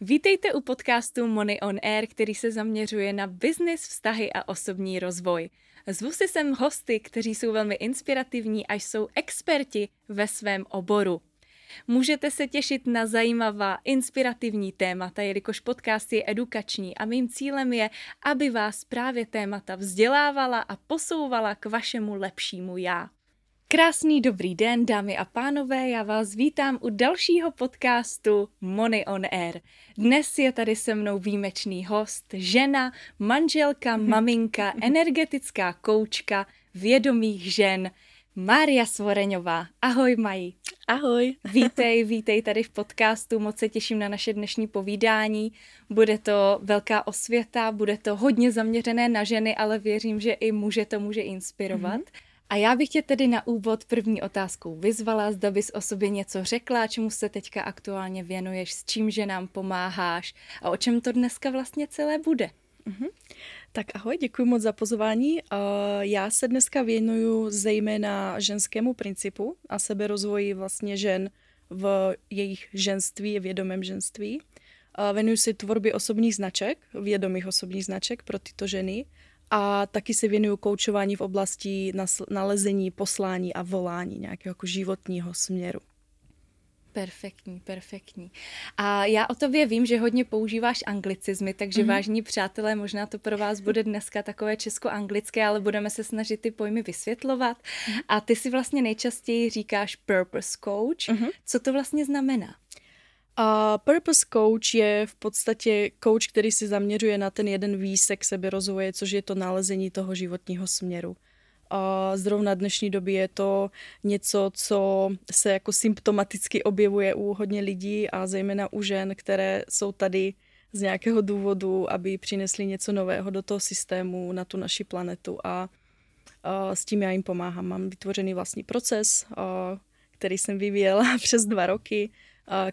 Vítejte u podcastu Money on Air, který se zaměřuje na business, vztahy a osobní rozvoj. Zvu si sem hosty, kteří jsou velmi inspirativní a jsou experti ve svém oboru. Můžete se těšit na zajímavá, inspirativní témata, jelikož podcast je edukační a mým cílem je, aby vás právě témata vzdělávala a posouvala k vašemu lepšímu já. Krásný dobrý den, dámy a pánové, já vás vítám u dalšího podcastu Money on Air. Dnes je tady se mnou výjimečný host, žena, manželka, maminka, energetická koučka, vědomých žen, Mária Svoreňová. Ahoj, Mají. Ahoj. Vítej, vítej tady v podcastu, moc se těším na naše dnešní povídání. Bude to velká osvěta, bude to hodně zaměřené na ženy, ale věřím, že i muže to může inspirovat. Mm-hmm. A já bych tě tedy na úvod první otázkou vyzvala, zda bys o sobě něco řekla, čemu se teďka aktuálně věnuješ, s čím že nám pomáháš a o čem to dneska vlastně celé bude. Mm-hmm. Tak ahoj, děkuji moc za pozvání. Já se dneska věnuju zejména ženskému principu a seberozvoji vlastně žen v jejich ženství, vědomém ženství. Věnuju se tvorbě osobních značek, vědomých osobních značek pro tyto ženy a taky se věnuju koučování v oblasti nalezení poslání a volání nějakého jako životního směru. Perfektní, perfektní. A já o tobě vím, že hodně používáš anglicizmy, takže mm-hmm. vážní přátelé, možná to pro vás bude dneska takové česko-anglické, ale budeme se snažit ty pojmy vysvětlovat. Mm-hmm. A ty si vlastně nejčastěji říkáš purpose coach. Mm-hmm. Co to vlastně znamená? A Purpose Coach je v podstatě coach, který se zaměřuje na ten jeden výsek seberozvoje, což je to nalezení toho životního směru. A zrovna dnešní době je to něco, co se jako symptomaticky objevuje u hodně lidí a zejména u žen, které jsou tady z nějakého důvodu, aby přinesli něco nového do toho systému, na tu naši planetu a, a s tím já jim pomáhám. Mám vytvořený vlastní proces, a, který jsem vyvíjela přes dva roky,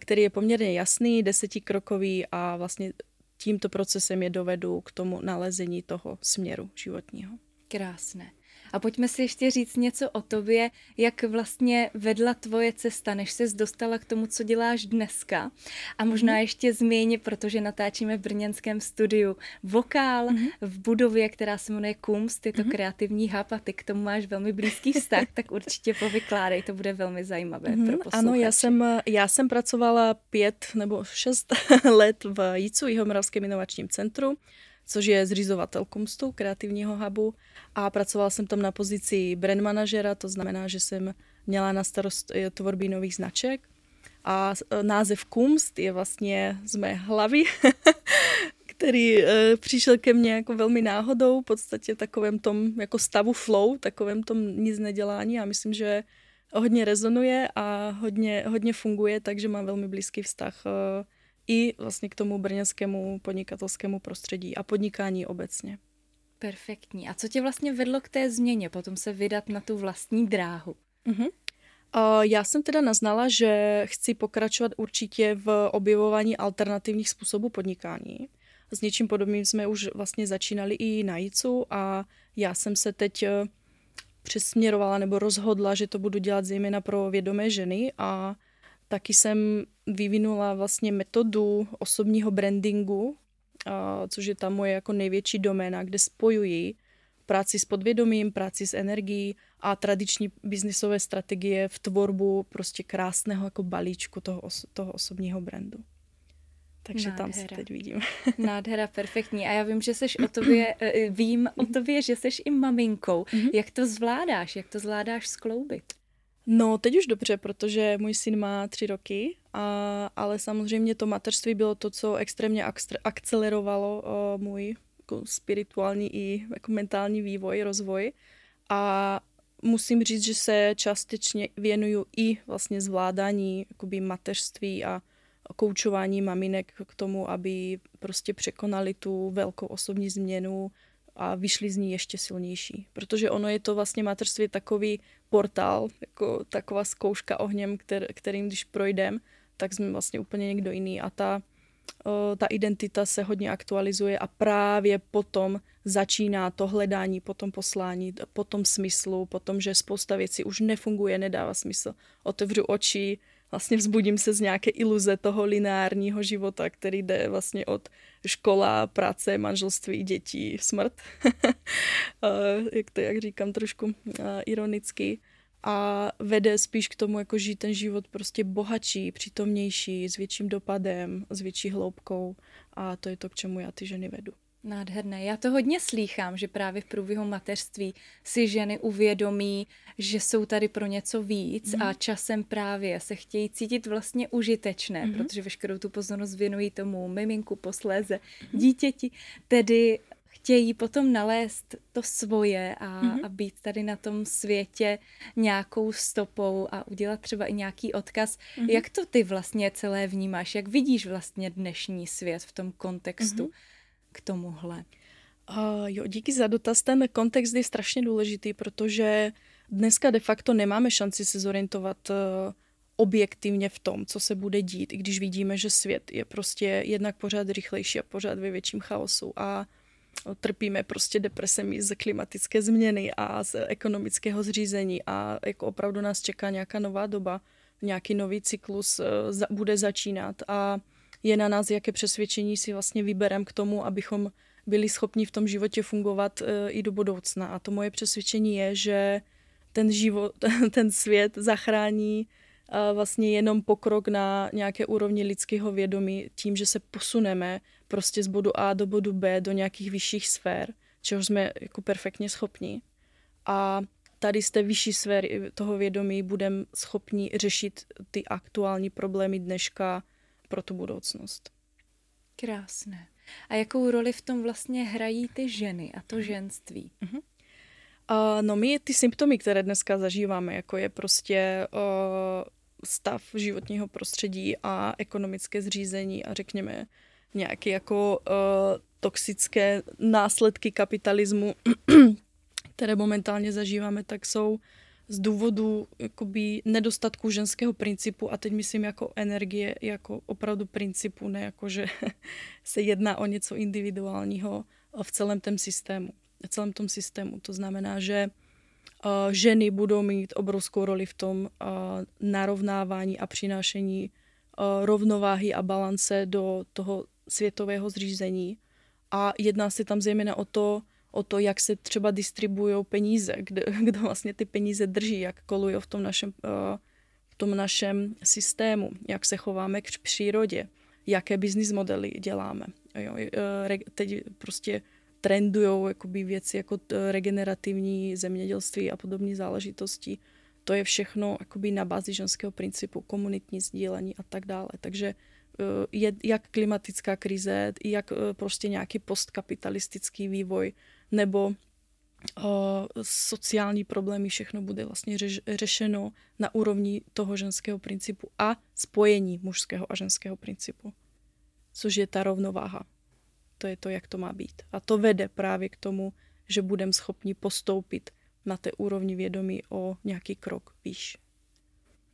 který je poměrně jasný, desetikrokový a vlastně tímto procesem je dovedu k tomu nalezení toho směru životního. Krásné. A pojďme si ještě říct něco o tobě, jak vlastně vedla tvoje cesta, než ses dostala k tomu, co děláš dneska. A možná mm-hmm. ještě změně, protože natáčíme v brněnském studiu vokál mm-hmm. v budově, která se jmenuje Kumst, je to mm-hmm. kreativní hub a ty k tomu máš velmi blízký vztah, tak určitě povykládej, to bude velmi zajímavé mm-hmm. pro posluchače. Ano, já jsem, já jsem pracovala pět nebo šest let v JICu, Jihomoravském inovačním centru což je zřizovatel Kumstu, kreativního hubu a pracovala jsem tam na pozici brand manažera, to znamená, že jsem měla na starost eh, tvorby nových značek. A eh, název Kumst je vlastně z mé hlavy, který e, přišel ke mně jako velmi náhodou, v podstatě takovém tom jako stavu flow, takovém tom nic nedělání. A myslím, že hodně rezonuje a hodně, hodně funguje, takže mám velmi blízký vztah i vlastně k tomu brněnskému podnikatelskému prostředí a podnikání obecně. Perfektní. A co tě vlastně vedlo k té změně, potom se vydat na tu vlastní dráhu? Uh-huh. Uh, já jsem teda naznala, že chci pokračovat určitě v objevování alternativních způsobů podnikání. S něčím podobným jsme už vlastně začínali i na JICu a já jsem se teď eh, přesměrovala nebo rozhodla, že to budu dělat zejména pro vědomé ženy a taky jsem vyvinula vlastně metodu osobního brandingu, což je ta moje jako největší doména, kde spojuji práci s podvědomím, práci s energií a tradiční biznisové strategie v tvorbu prostě krásného jako balíčku toho, os- toho osobního brandu. Takže Nádhera. tam se teď vidím. Nádhera, perfektní. A já vím, že seš o tobě, eh, vím o tobě, že seš i maminkou. Mm-hmm. Jak to zvládáš? Jak to zvládáš skloubit? No, teď už dobře, protože můj syn má tři roky, a, ale samozřejmě to mateřství bylo to, co extrémně akcelerovalo uh, můj jako spirituální i jako mentální vývoj, rozvoj. A musím říct, že se částečně věnuju i vlastně zvládání jakoby mateřství a koučování maminek k tomu, aby prostě překonali tu velkou osobní změnu, a vyšli z ní ještě silnější. Protože ono je to vlastně mateřství takový portál, jako taková zkouška ohněm, kter, kterým když projdem, tak jsme vlastně úplně někdo jiný a ta, ta identita se hodně aktualizuje a právě potom začíná to hledání po tom poslání, po tom smyslu, po tom, že spousta věcí už nefunguje, nedává smysl. Otevřu oči vlastně vzbudím se z nějaké iluze toho lineárního života, který jde vlastně od škola, práce, manželství, dětí, smrt. jak to, jak říkám, trošku ironicky. A vede spíš k tomu, jako žít ten život prostě bohatší, přítomnější, s větším dopadem, s větší hloubkou. A to je to, k čemu já ty ženy vedu. Nádherné. Já to hodně slýchám, že právě v průběhu mateřství si ženy uvědomí, že jsou tady pro něco víc mm. a časem právě se chtějí cítit vlastně užitečné, mm. protože veškerou tu pozornost věnují tomu miminku posléze, mm. dítěti, tedy chtějí potom nalézt to svoje a, mm. a být tady na tom světě nějakou stopou a udělat třeba i nějaký odkaz. Mm. Jak to ty vlastně celé vnímáš? Jak vidíš vlastně dnešní svět v tom kontextu? Mm k tomuhle? Uh, jo, díky za dotaz. Ten kontext je strašně důležitý, protože dneska de facto nemáme šanci se zorientovat uh, objektivně v tom, co se bude dít, i když vidíme, že svět je prostě jednak pořád rychlejší a pořád ve větším chaosu a trpíme prostě depresemi z klimatické změny a z ekonomického zřízení a jako opravdu nás čeká nějaká nová doba, nějaký nový cyklus za, bude začínat a je na nás, jaké přesvědčení si vlastně vyberem k tomu, abychom byli schopni v tom životě fungovat e, i do budoucna. A to moje přesvědčení je, že ten život, ten svět zachrání e, vlastně jenom pokrok na nějaké úrovni lidského vědomí tím, že se posuneme prostě z bodu A do bodu B do nějakých vyšších sfér, čeho jsme jako perfektně schopni. A tady z té vyšší sféry toho vědomí budeme schopni řešit ty aktuální problémy dneška, pro tu budoucnost. Krásné. A jakou roli v tom vlastně hrají ty ženy a to ženství? Uh-huh. Uh, no my ty symptomy, které dneska zažíváme, jako je prostě uh, stav životního prostředí a ekonomické zřízení a řekněme nějaké jako uh, toxické následky kapitalismu, které momentálně zažíváme, tak jsou z důvodu jakoby nedostatku ženského principu a teď myslím jako energie, jako opravdu principu, ne jako, že se jedná o něco individuálního v celém tom systému. V celém tom systému. To znamená, že ženy budou mít obrovskou roli v tom narovnávání a přinášení rovnováhy a balance do toho světového zřízení. A jedná se tam zejména o to, o to, jak se třeba distribuují peníze, kdo, kdo vlastně ty peníze drží, jak kolují v tom našem, eh, v tom našem systému, jak se chováme k přírodě, jaké business modely děláme. Jo, eh, teď prostě trendují věci jako regenerativní zemědělství a podobné záležitosti. To je všechno jakoby na bázi ženského principu, komunitní sdílení a tak dále. Takže eh, je jak klimatická krize, jak prostě nějaký postkapitalistický vývoj nebo uh, sociální problémy, všechno bude vlastně řeš, řešeno na úrovni toho ženského principu a spojení mužského a ženského principu, což je ta rovnováha. To je to, jak to má být. A to vede právě k tomu, že budeme schopni postoupit na té úrovni vědomí o nějaký krok výš.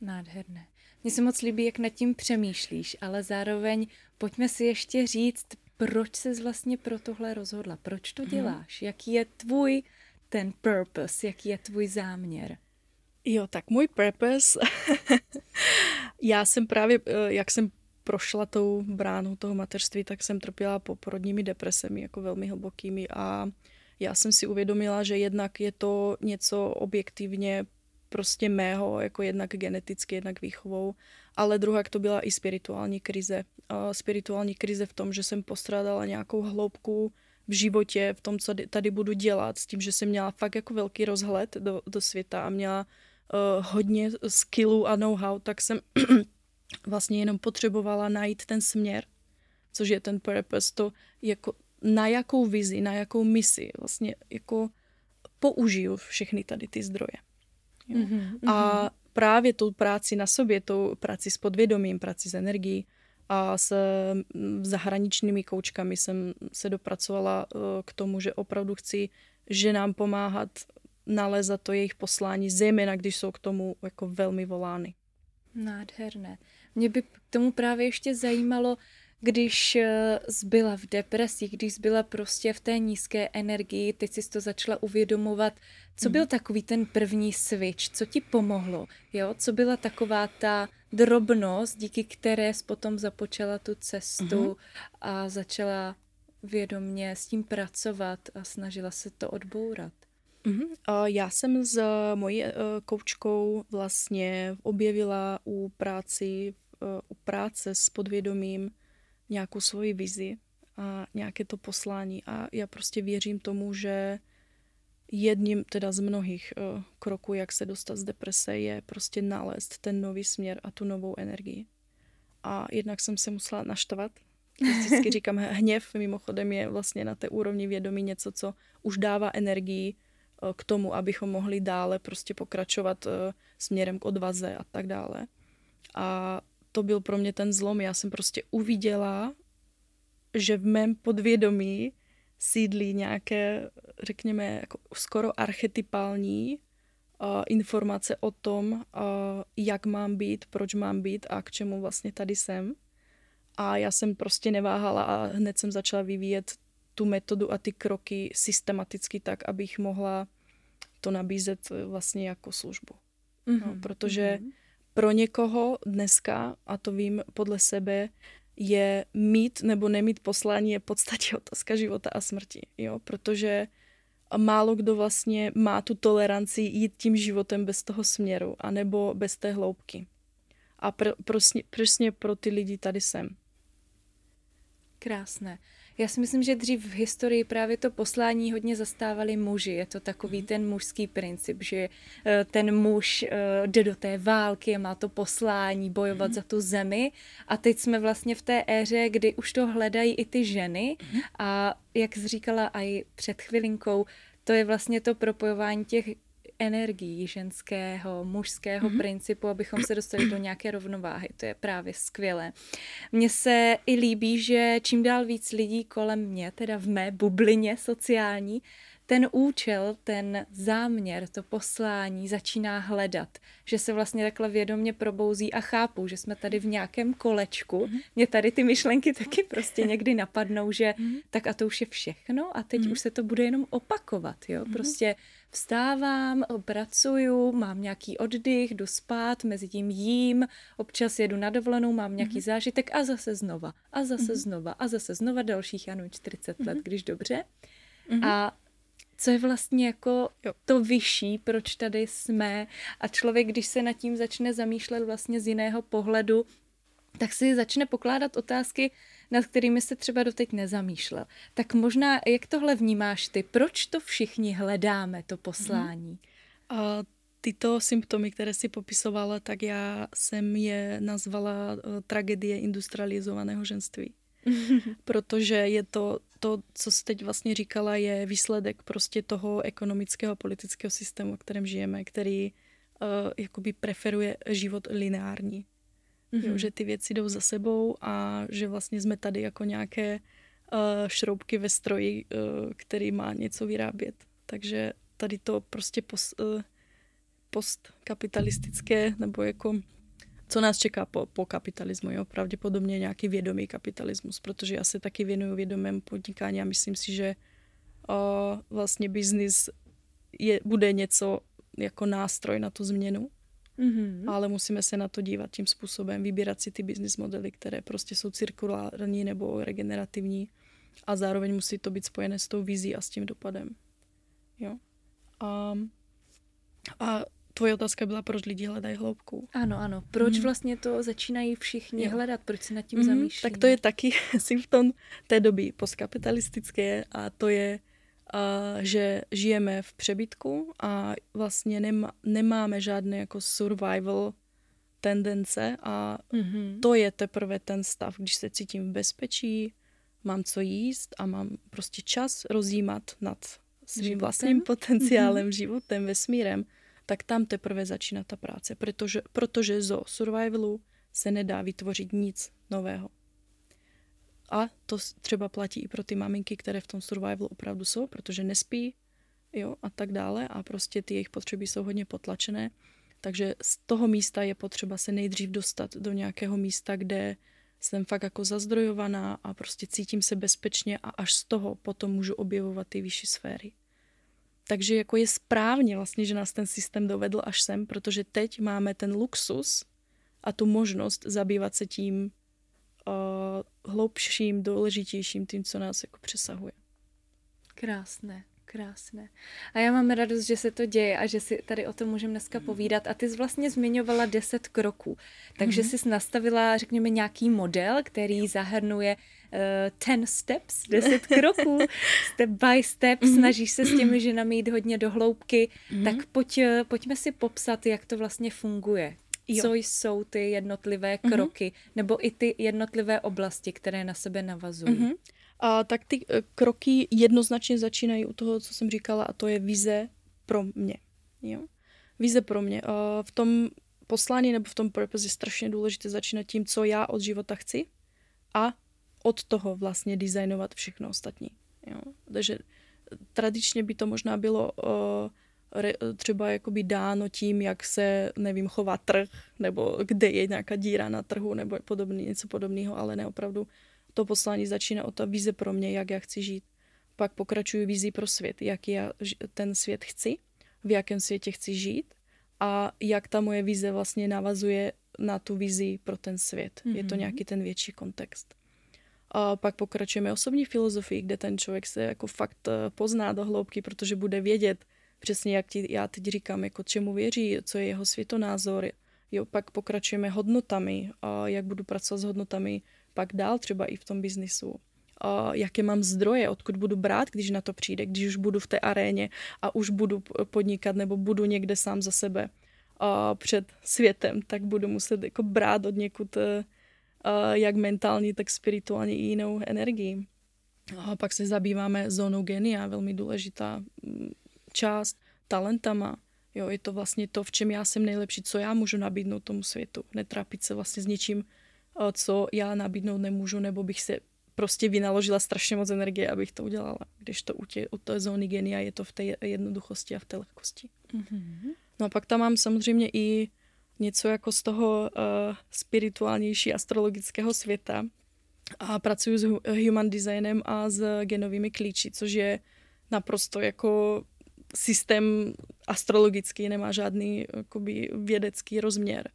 Nádherné. Mně se moc líbí, jak nad tím přemýšlíš, ale zároveň pojďme si ještě říct, proč se vlastně pro tohle rozhodla? Proč to mhm. děláš? Hmm. Jaký je tvůj ten purpose? Jaký je tvůj záměr? Jo, tak můj purpose, já jsem právě, eh, jak jsem prošla tou bránou toho mateřství, tak jsem trpěla porodními depresemi, jako velmi hlubokými a já jsem si uvědomila, že jednak je to něco objektivně prostě mého, jako jednak geneticky, jednak výchovou, ale druhá to byla i spirituální krize. Spirituální krize v tom, že jsem postrádala nějakou hloubku v životě, v tom, co tady budu dělat, s tím, že jsem měla fakt jako velký rozhled do, do světa a měla uh, hodně skillů a know-how, tak jsem vlastně jenom potřebovala najít ten směr, což je ten purpose, to jako na jakou vizi, na jakou misi vlastně jako použiju všechny tady ty zdroje. Mm-hmm, a právě tou práci na sobě, tou práci s podvědomím, práci s energií a s zahraničními koučkami jsem se dopracovala e, k tomu, že opravdu chci ženám pomáhat nalézat to jejich poslání, zejména když jsou k tomu jako velmi volány. Nádherné. Mě by k tomu právě ještě zajímalo, když eh, zbyla v depresi, když zbyla prostě v té nízké energii, teď si to začala uvědomovat, co byl mhm. takový ten první switch, co ti pomohlo, jo? co byla taková ta, drobnost, díky které jsi potom započala tu cestu mm-hmm. a začala vědomně s tím pracovat a snažila se to odbourat? Mm-hmm. Já jsem s mojí e, koučkou vlastně objevila u práci, u práce s podvědomím nějakou svoji vizi a nějaké to poslání a já prostě věřím tomu, že jedním teda z mnohých uh, kroků, jak se dostat z deprese, je prostě nalézt ten nový směr a tu novou energii. A jednak jsem se musela naštvat. Vždycky říkám, hněv mimochodem je vlastně na té úrovni vědomí něco, co už dává energii uh, k tomu, abychom mohli dále prostě pokračovat uh, směrem k odvaze a tak dále. A to byl pro mě ten zlom. Já jsem prostě uviděla, že v mém podvědomí sídlí nějaké, řekněme, jako skoro archetypální uh, informace o tom, uh, jak mám být, proč mám být a k čemu vlastně tady jsem. A já jsem prostě neváhala a hned jsem začala vyvíjet tu metodu a ty kroky systematicky tak, abych mohla to nabízet vlastně jako službu. Mm-hmm. No, protože mm-hmm. Pro někoho dneska, a to vím podle sebe, je mít nebo nemít poslání je v podstatě otázka života a smrti, jo, protože málo kdo vlastně má tu toleranci jít tím životem bez toho směru, anebo bez té hloubky. A pr- přesně pro ty lidi tady jsem. Krásné. Já si myslím, že dřív v historii právě to poslání hodně zastávali muži. Je to takový mhm. ten mužský princip, že eh, ten muž eh, jde do té války, má to poslání bojovat mm. za tu zemi a teď jsme vlastně v té éře, kdy už to hledají i ty ženy mm. a jak jsi říkala i před chvilinkou, to je vlastně to propojování těch energií ženského, mužského mm-hmm. principu, abychom se dostali do nějaké rovnováhy. To je právě skvělé. Mně se i líbí, že čím dál víc lidí kolem mě, teda v mé bublině sociální, ten účel, ten záměr, to poslání začíná hledat. Že se vlastně takhle vědomě probouzí a chápu, že jsme tady v nějakém kolečku. Mm-hmm. Mě tady ty myšlenky taky prostě někdy napadnou, že mm-hmm. tak a to už je všechno a teď mm-hmm. už se to bude jenom opakovat. Jo? Mm-hmm. Prostě vstávám, pracuju, mám nějaký oddych, jdu spát, mezi tím jím, občas jedu na dovolenou, mám nějaký mm-hmm. zážitek a zase znova, a zase mm-hmm. znova, a zase znova dalších, nevím, 40 mm-hmm. let, když dobře. Mm-hmm. A co je vlastně jako jo. to vyšší, proč tady jsme a člověk, když se nad tím začne zamýšlet vlastně z jiného pohledu, tak si začne pokládat otázky, nad kterými se třeba doteď nezamýšlel. Tak možná, jak tohle vnímáš ty? Proč to všichni hledáme, to poslání? Hmm. A tyto symptomy, které si popisovala, tak já jsem je nazvala uh, tragédie industrializovaného ženství. Protože je to, to, co jsi teď vlastně říkala, je výsledek prostě toho ekonomického a politického systému, v kterém žijeme, který uh, jakoby preferuje život lineární. Mm-hmm. Jo, že ty věci jdou za sebou a že vlastně jsme tady jako nějaké uh, šroubky ve stroji, uh, který má něco vyrábět. Takže tady to prostě post, uh, postkapitalistické nebo jako co nás čeká po, po kapitalismu, jo? pravděpodobně nějaký vědomý kapitalismus, protože já se taky věnuju vědomém podnikání a myslím si, že uh, vlastně biznis je, bude něco jako nástroj na tu změnu, mm-hmm. ale musíme se na to dívat tím způsobem, vybírat si ty business modely, které prostě jsou cirkulární nebo regenerativní a zároveň musí to být spojené s tou vizí a s tím dopadem. Jo. A, a tvoje otázka byla, proč lidi hledají hloubku. Ano, ano. Proč hmm. vlastně to začínají všichni jo. hledat? Proč se nad tím hmm, zamýšlí? Tak to je taky symptom té doby postkapitalistické a to je, že žijeme v přebytku a vlastně nema, nemáme žádné jako survival tendence a mm-hmm. to je teprve ten stav, když se cítím v bezpečí, mám co jíst a mám prostě čas rozjímat nad svým životem? vlastním potenciálem, mm-hmm. životem, vesmírem tak tam teprve začíná ta práce, protože, protože zo survivalu se nedá vytvořit nic nového. A to třeba platí i pro ty maminky, které v tom survivalu opravdu jsou, protože nespí jo, a tak dále a prostě ty jejich potřeby jsou hodně potlačené. Takže z toho místa je potřeba se nejdřív dostat do nějakého místa, kde jsem fakt jako zazdrojovaná a prostě cítím se bezpečně a až z toho potom můžu objevovat ty vyšší sféry. Takže jako je správně vlastně, že nás ten systém dovedl až sem, protože teď máme ten luxus a tu možnost zabývat se tím uh, hloubším, důležitějším, tím, co nás jako přesahuje. Krásné. Krásné. A já mám radost, že se to děje a že si tady o tom můžeme dneska povídat. A ty jsi vlastně zmiňovala deset kroků. Takže mm-hmm. jsi nastavila, řekněme, nějaký model, který zahrnuje uh, ten steps, deset kroků, step by step, mm-hmm. snažíš se s těmi ženami jít hodně do hloubky. Mm-hmm. Tak pojď, eh, pojďme si popsat, jak to vlastně funguje. Jo. Co jsou ty jednotlivé kroky, mm-hmm. nebo i ty jednotlivé oblasti, které na sebe navazují. Mm-hmm. A tak ty eh, kroky jednoznačně začínají u toho, co jsem říkala, a to je vize pro mě. Jo? Vize pro mě. A v tom poslání nebo v tom purpose je strašně důležité začínat tím, co já od života chci a od toho vlastně designovat všechno ostatní. Jo? Takže tradičně by to možná bylo uh, třeba jakoby dáno tím, jak se, nevím, chová trh, nebo kde je nějaká díra na trhu, nebo podobný, něco podobného, ale ne opravdu to poslání začíná od ta vize pro mě, jak já chci žít. Pak pokračuju vizi pro svět, jak já ten svět chci, v jakém světě chci žít a jak ta moje vize vlastně navazuje na tu vizi pro ten svět. Mm-hmm. Je to mhm. nějaký ten větší kontext. A pak pokračujeme osobní filozofii, kde ten člověk se jako fakt eh, pozná do hloubky, protože bude vědět přesně, jak ti, já teď říkám, jako čemu věří, co je jeho světonázor. Jo, pak pokračujeme hodnotami, a jak budu pracovat s hodnotami pak dál třeba i v tom biznisu. A jaké mám zdroje, odkud budu brát, když na to přijde, když už budu v té aréně a už budu podnikat nebo budu někde sám za sebe a před světem, tak budu muset jako brát od někud a jak mentální, tak spirituální i jinou energii. A pak se zabýváme zónou genia, velmi důležitá mm, část, talentama. Jo, je to vlastně to, v čem já jsem nejlepší, co já můžu nabídnout tomu světu. Netrápit se vlastně s něčím, co já nabídnout nemůžu, nebo bych se prostě vynaložila strašně moc energie, abych to udělala. Když to u, tě, u té zóny genia je to v té jednoduchosti a v té lehkosti. Mm-hmm. No a pak tam mám samozřejmě i něco jako z toho uh, spirituálnější astrologického světa. A pracuji s human designem a s genovými klíči, což je naprosto jako systém astrologický, nemá žádný jakoby, vědecký rozměr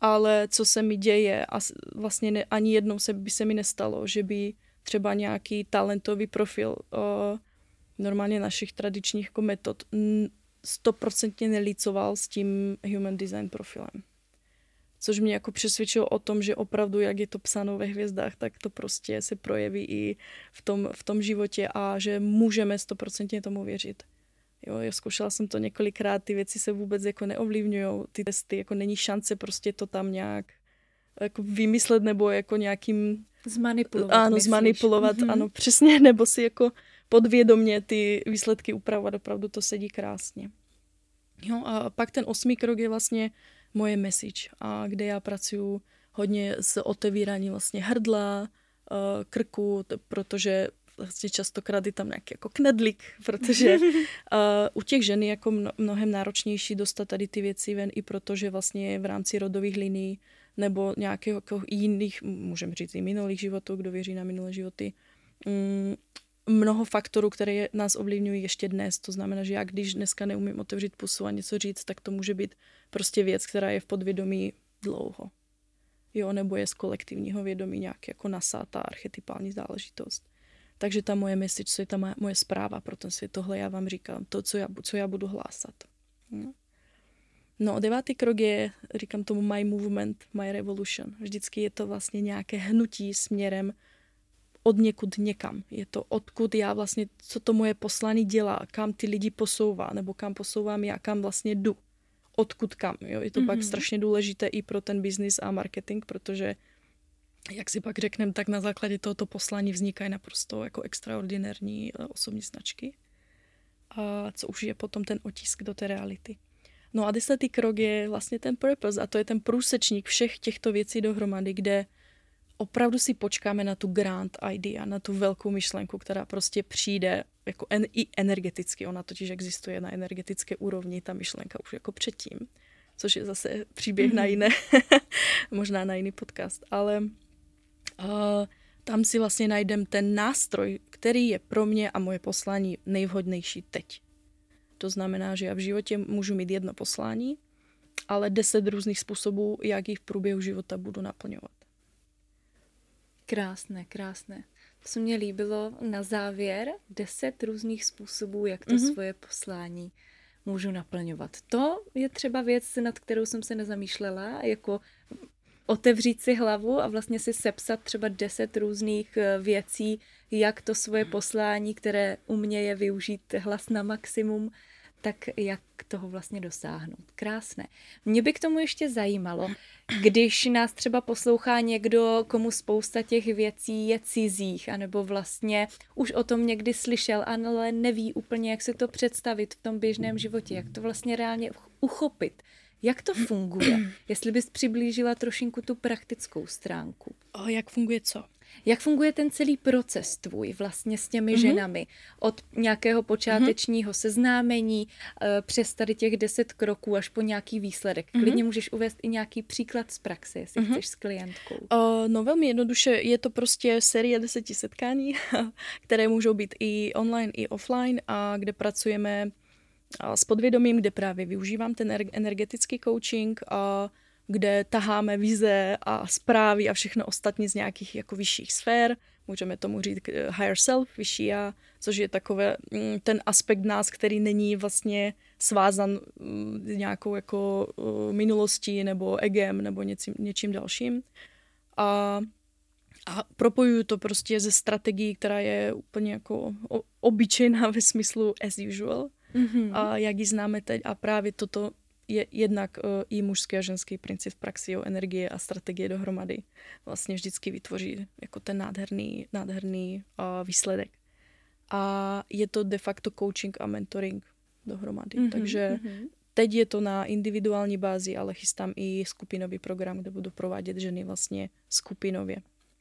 ale co se mi děje a vlastně ne, ani jednou se, by se mi nestalo, že by třeba nějaký talentový profil o, normálně našich tradičních jako metod stoprocentně nelicoval s tím human design profilem. Což mě jako přesvědčilo o tom, že opravdu, jak je to psáno ve hvězdách, tak to prostě se projeví i v tom, v tom životě a že můžeme stoprocentně tomu věřit. Jo, já zkoušela jsem to několikrát, ty věci se vůbec jako neovlivňují, ty testy, jako není šance prostě to tam nějak jako vymyslet nebo jako nějakým... Zmanipulovat, Ano, myslíš? zmanipulovat, mm-hmm. ano, přesně, nebo si jako podvědomě ty výsledky upravovat, opravdu to sedí krásně. Jo, a pak ten osmý krok je vlastně moje message, a kde já pracuji hodně s otevíráním vlastně hrdla, eh, krku, protože vlastně častokrát je tam nějaký jako knedlik, protože uh, u těch žen je jako mnohem náročnější dostat tady ty věci ven i protože vlastně v rámci rodových linií nebo nějakých jako jiných, můžeme říct i minulých životů, kdo věří na minulé životy, um, mnoho faktorů, které nás ovlivňují ještě dnes. To znamená, že já když dneska neumím otevřít pusu a něco říct, tak to může být prostě věc, která je v podvědomí dlouho. Jo, nebo je z kolektivního vědomí nějak jako nasátá archetypální záležitost. Takže ta moje message, co je ta moje zpráva pro ten svět, tohle já vám říkám, to, co já, co já budu hlásat. No. No, devátý krok je, říkám tomu my movement, my revolution. Vždycky je to vlastně nějaké hnutí směrem od někud někam. Je to odkud já vlastně, co to moje poslání dělá, kam ty lidi posouvá, nebo kam posouvám já, kam vlastně jdu. Odkud kam. Jo? Je to mm-hmm. pak mhm. strašně důležité i pro ten business a marketing, protože jak si pak řekneme, tak na základě tohoto poslání vznikají naprosto jako extraordinární eh, osobní značky, a co už je potom ten otisk do té reality. No a desátý krok je vlastně ten purpose a to je ten průsečník všech těchto věcí dohromady, kde opravdu si počkáme na tu grand idea, na tu velkou myšlenku, která prostě přijde jako en, i energeticky. Ona totiž existuje na energetické úrovni, ta myšlenka už jako předtím, což je zase příběh mm-hmm. na mhm. jiné, možná na jiný podcast, ale tam si vlastně najdem ten nástroj, který je pro mě a moje poslání nejvhodnější teď. To znamená, že já v životě můžu mít jedno poslání ale deset různých způsobů, jak ji v průběhu života budu naplňovat. Krásné, krásné. To se mně líbilo na závěr deset různých způsobů, jak to mm-hmm. svoje poslání můžu naplňovat. To je třeba věc, nad kterou jsem se nezamýšlela, jako otevřít si hlavu a vlastně si sepsat třeba deset různých eh, věcí, jak to svoje poslání, které u mě je využít hlas na maximum, tak jak toho vlastně dosáhnout. Krásné. Mě by k tomu ještě zajímalo, když nás třeba poslouchá někdo, komu spousta těch věcí je cizích, anebo vlastně už o tom někdy slyšel, ale neví úplně, jak se to představit v tom běžném životě, jak to vlastně reálně uchopit. Jak to funguje? Jestli bys přiblížila trošinku tu praktickou stránku. O, jak funguje co? Jak funguje ten celý proces tvůj vlastně s těmi mm-hmm. ženami? Od nějakého počátečního mm-hmm. seznámení uh, přes tady těch deset kroků až po nějaký výsledek. Mm-hmm. Klidně můžeš uvést i nějaký příklad z praxe, jestli mm-hmm. chceš s klientkou. Uh, no velmi jednoduše, je to prostě série deseti setkání, které můžou být i online, i offline a kde pracujeme s podvědomím, kde právě využívám ten energetický coaching kde taháme vize a zprávy a všechno ostatní z nějakých jako vyšších sfér. Můžeme tomu říct eh, higher self, vyšší já, což je takové mm, ten aspekt nás, který není vlastně svázan mm, nějakou jako eh, minulostí nebo egem nebo něčím, něčím dalším. A, a propojuju to prostě ze strategií, která je úplně jako obyčejná ve smyslu as usual mm-hmm. a jak ji známe teď a právě toto je jednak uh, i mužský a ženský princip v praxi o energie a strategie dohromady vlastně vždycky vytvoří jako ten nádherný, nádherný uh, výsledek. A je to de facto coaching a mentoring dohromady. Mm-hmm, Takže mm-hmm. teď je to na individuální bázi, ale chystám i skupinový program, kde budu provádět ženy vlastně skupinově.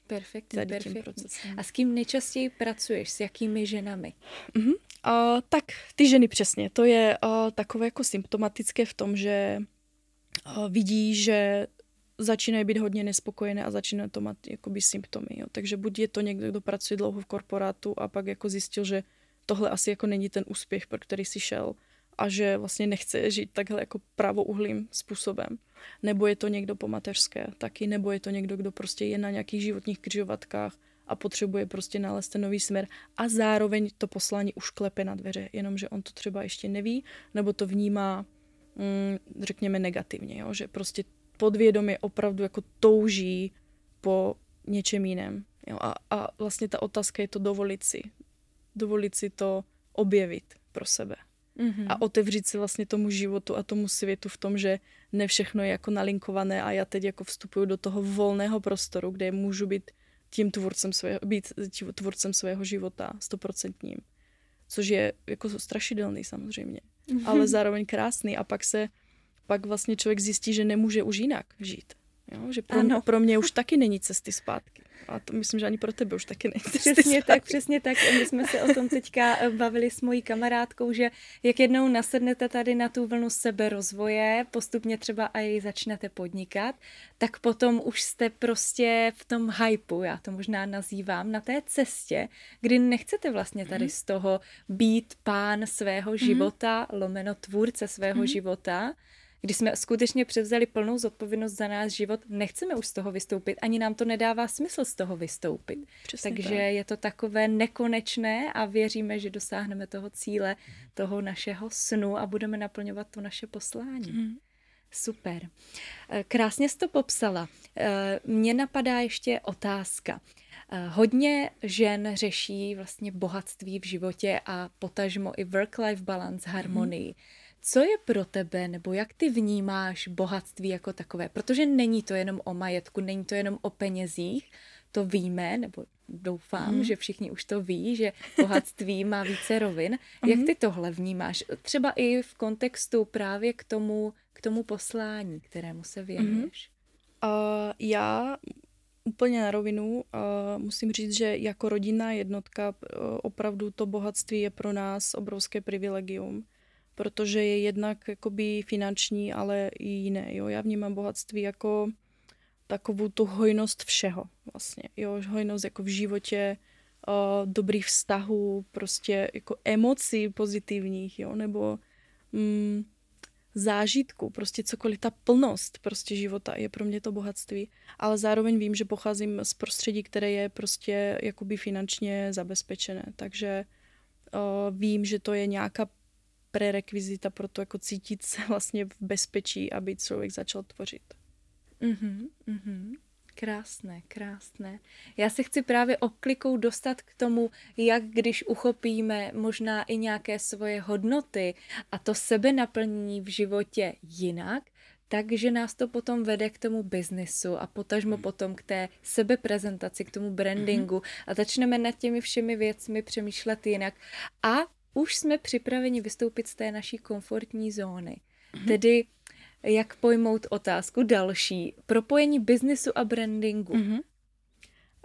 Perfektně, perfektně. A s kým nejčastěji pracuješ? S jakými ženami? Mm-hmm. Uh, tak ty ženy přesně. To je uh, takové jako symptomatické v tom, že uh, vidí, že začínají být hodně nespokojené a začínají to mít jakoby symptomy. Jo. Takže buď je to někdo, kdo pracuje dlouho v korporátu a pak jako zjistil, že tohle asi jako není ten úspěch, pro který si šel a že vlastně nechce žít takhle jako pravouhlým způsobem. Nebo je to někdo po mateřské taky, nebo je to někdo, kdo prostě je na nějakých životních křižovatkách a potřebuje prostě nalézt ten nový směr a zároveň to poslání už klepe na dveře, jenomže on to třeba ještě neví, nebo to vnímá, mm, řekněme, negativně, jo? že prostě podvědomě opravdu jako touží po něčem jiném. Jo? A, a vlastně ta otázka je to dovolit si. Dovolit si to objevit pro sebe. Mm-hmm. A otevřít si vlastně tomu životu a tomu světu v tom, že ne všechno je jako nalinkované a já teď jako vstupuju do toho volného prostoru, kde můžu být tím tvůrcem svého, být tvůrcem svého života stoprocentním. Což je jako strašidelný samozřejmě, mm-hmm. ale zároveň krásný a pak se, pak vlastně člověk zjistí, že nemůže už jinak žít. Jo? Že pro, ano. pro mě už taky není cesty zpátky. A to myslím, že ani pro tebe už taky cesty Přesně tak, přesně tak. My jsme se o tom teďka eh, bavili s mojí kamarádkou, že jak jednou nasednete tady na tu vlnu seberozvoje, postupně třeba a jej začnete podnikat, tak potom už jste prostě v tom hypeu, já to možná nazývám, na té cestě, kdy nechcete vlastně tady mm. z toho být pán svého mm. života, lomeno tvůrce svého mm. života, kdy jsme skutečně převzali plnou zodpovědnost za náš život, nechceme už z toho vystoupit, ani nám to nedává smysl z toho vystoupit. Přesně Takže tak. je to takové nekonečné a věříme, že dosáhneme toho cíle, toho našeho snu a budeme naplňovat to naše poslání. Mm. Super. Eh, krásně jsi to popsala. Eh, mně napadá ještě otázka. Eh, hodně žen řeší vlastně bohatství v životě a potažmo i work-life balance, harmonii. Mm. Co je pro tebe, nebo jak ty vnímáš bohatství jako takové? Protože není to jenom o majetku, není to jenom o penězích, to víme, nebo doufám, mm. že všichni už to ví, že bohatství má více rovin. Jak mhm. ty tohle vnímáš? Třeba i v kontextu právě k tomu, k tomu poslání, kterému se mhm. věnuješ. Mm. Uh, já úplně na rovinu uh, musím říct, že jako rodinná jednotka uh, opravdu to bohatství je pro nás obrovské privilegium protože je jednak jakoby finanční, ale i jiné. Jo? Já vnímám bohatství jako takovou tu hojnost všeho vlastně. Jo? Hojnost jako v životě, uh, dobrých vztahů, prostě jako emocí pozitivních, jo? nebo mm, zážitku, prostě cokoliv, ta plnost prostě života je pro mě to bohatství, ale zároveň vím, že pocházím z prostředí, které je prostě jakoby finančně zabezpečené, takže uh, vím, že to je nějaká prerekvizita pro to jako cítit se vlastně v bezpečí, aby člověk začal tvořit. Mm-hmm, mm-hmm. Krásné, krásné. Já se chci právě oklikou dostat k tomu, jak když uchopíme možná i nějaké svoje hodnoty a to sebe naplnění v životě jinak, takže nás to potom vede k tomu biznisu a potažmo hmm. potom k té sebeprezentaci, k tomu brandingu hmm. a začneme nad těmi všemi věcmi přemýšlet jinak a už jsme připraveni vystoupit z té naší komfortní zóny. Hmm. Tedy jak pojmout otázku další. Propojení biznisu a brandingu. Mm-hmm.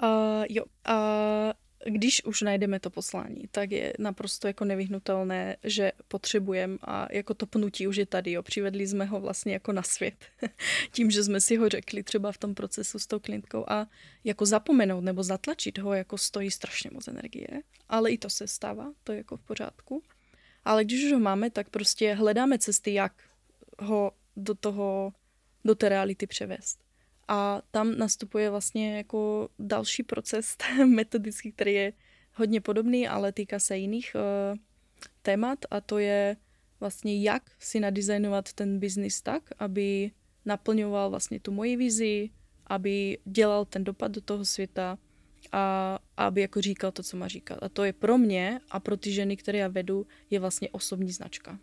Uh, jo, uh, když už najdeme to poslání, tak je naprosto jako nevyhnutelné, že potřebujeme a jako to pnutí už je tady, jo. Přivedli jsme ho vlastně jako na svět. Tím, že jsme si ho řekli třeba v tom procesu s tou klientkou a jako zapomenout nebo zatlačit ho jako stojí strašně moc energie, ale i to se stává, to je jako v pořádku. Ale když už ho máme, tak prostě hledáme cesty, jak ho do toho, do té reality převést. A tam nastupuje vlastně jako další proces metodický, který je hodně podobný, ale týká se jiných uh, témat. A to je vlastně jak si nadizajnovat ten biznis tak, aby naplňoval vlastně tu moji vizi, aby dělal ten dopad do toho světa a, aby jako říkal to, co má říkat. A to je pro mě a pro ty ženy, které já vedu, je vlastně osobní značka.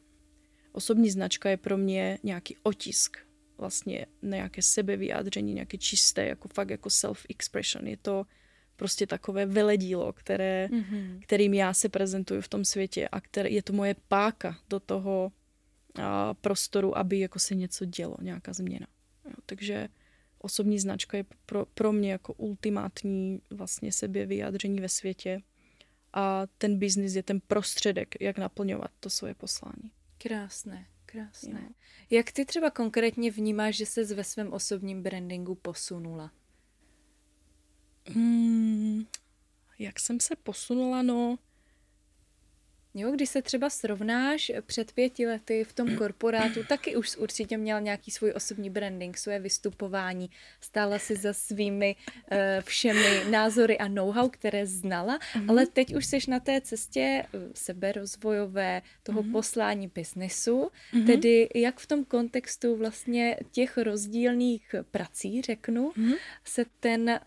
Osobní značka je pro mě nějaký otisk, vlastně nějaké sebevyjádření, nějaké čisté, jako fakt jako self-expression. Je to prostě takové veledílo, které, mm-hmm. kterým já se prezentuju v tom světě a které, je to moje páka do toho a, prostoru, aby jako se něco dělo, nějaká změna. Jo, takže osobní značka je pro, pro mě jako ultimátní vlastně sebevyjádření ve světě a ten biznis je ten prostředek, jak naplňovat to svoje poslání. Krásné, krásné. Jo. Jak ty třeba konkrétně vnímáš, že se ve svém osobním brandingu posunula? Hmm, jak jsem se posunula? No, Jo, když se třeba srovnáš před pěti lety v tom korporátu, taky už určitě měl nějaký svůj osobní branding, své vystupování, stála si za svými uh, všemi názory a know-how, které znala, mm-hmm. ale teď už jsi na té cestě uh, seberozvojové, toho mm-hmm. poslání biznesu, mm-hmm. tedy jak v tom kontextu vlastně těch rozdílných prací, řeknu, mm-hmm. se ten uh,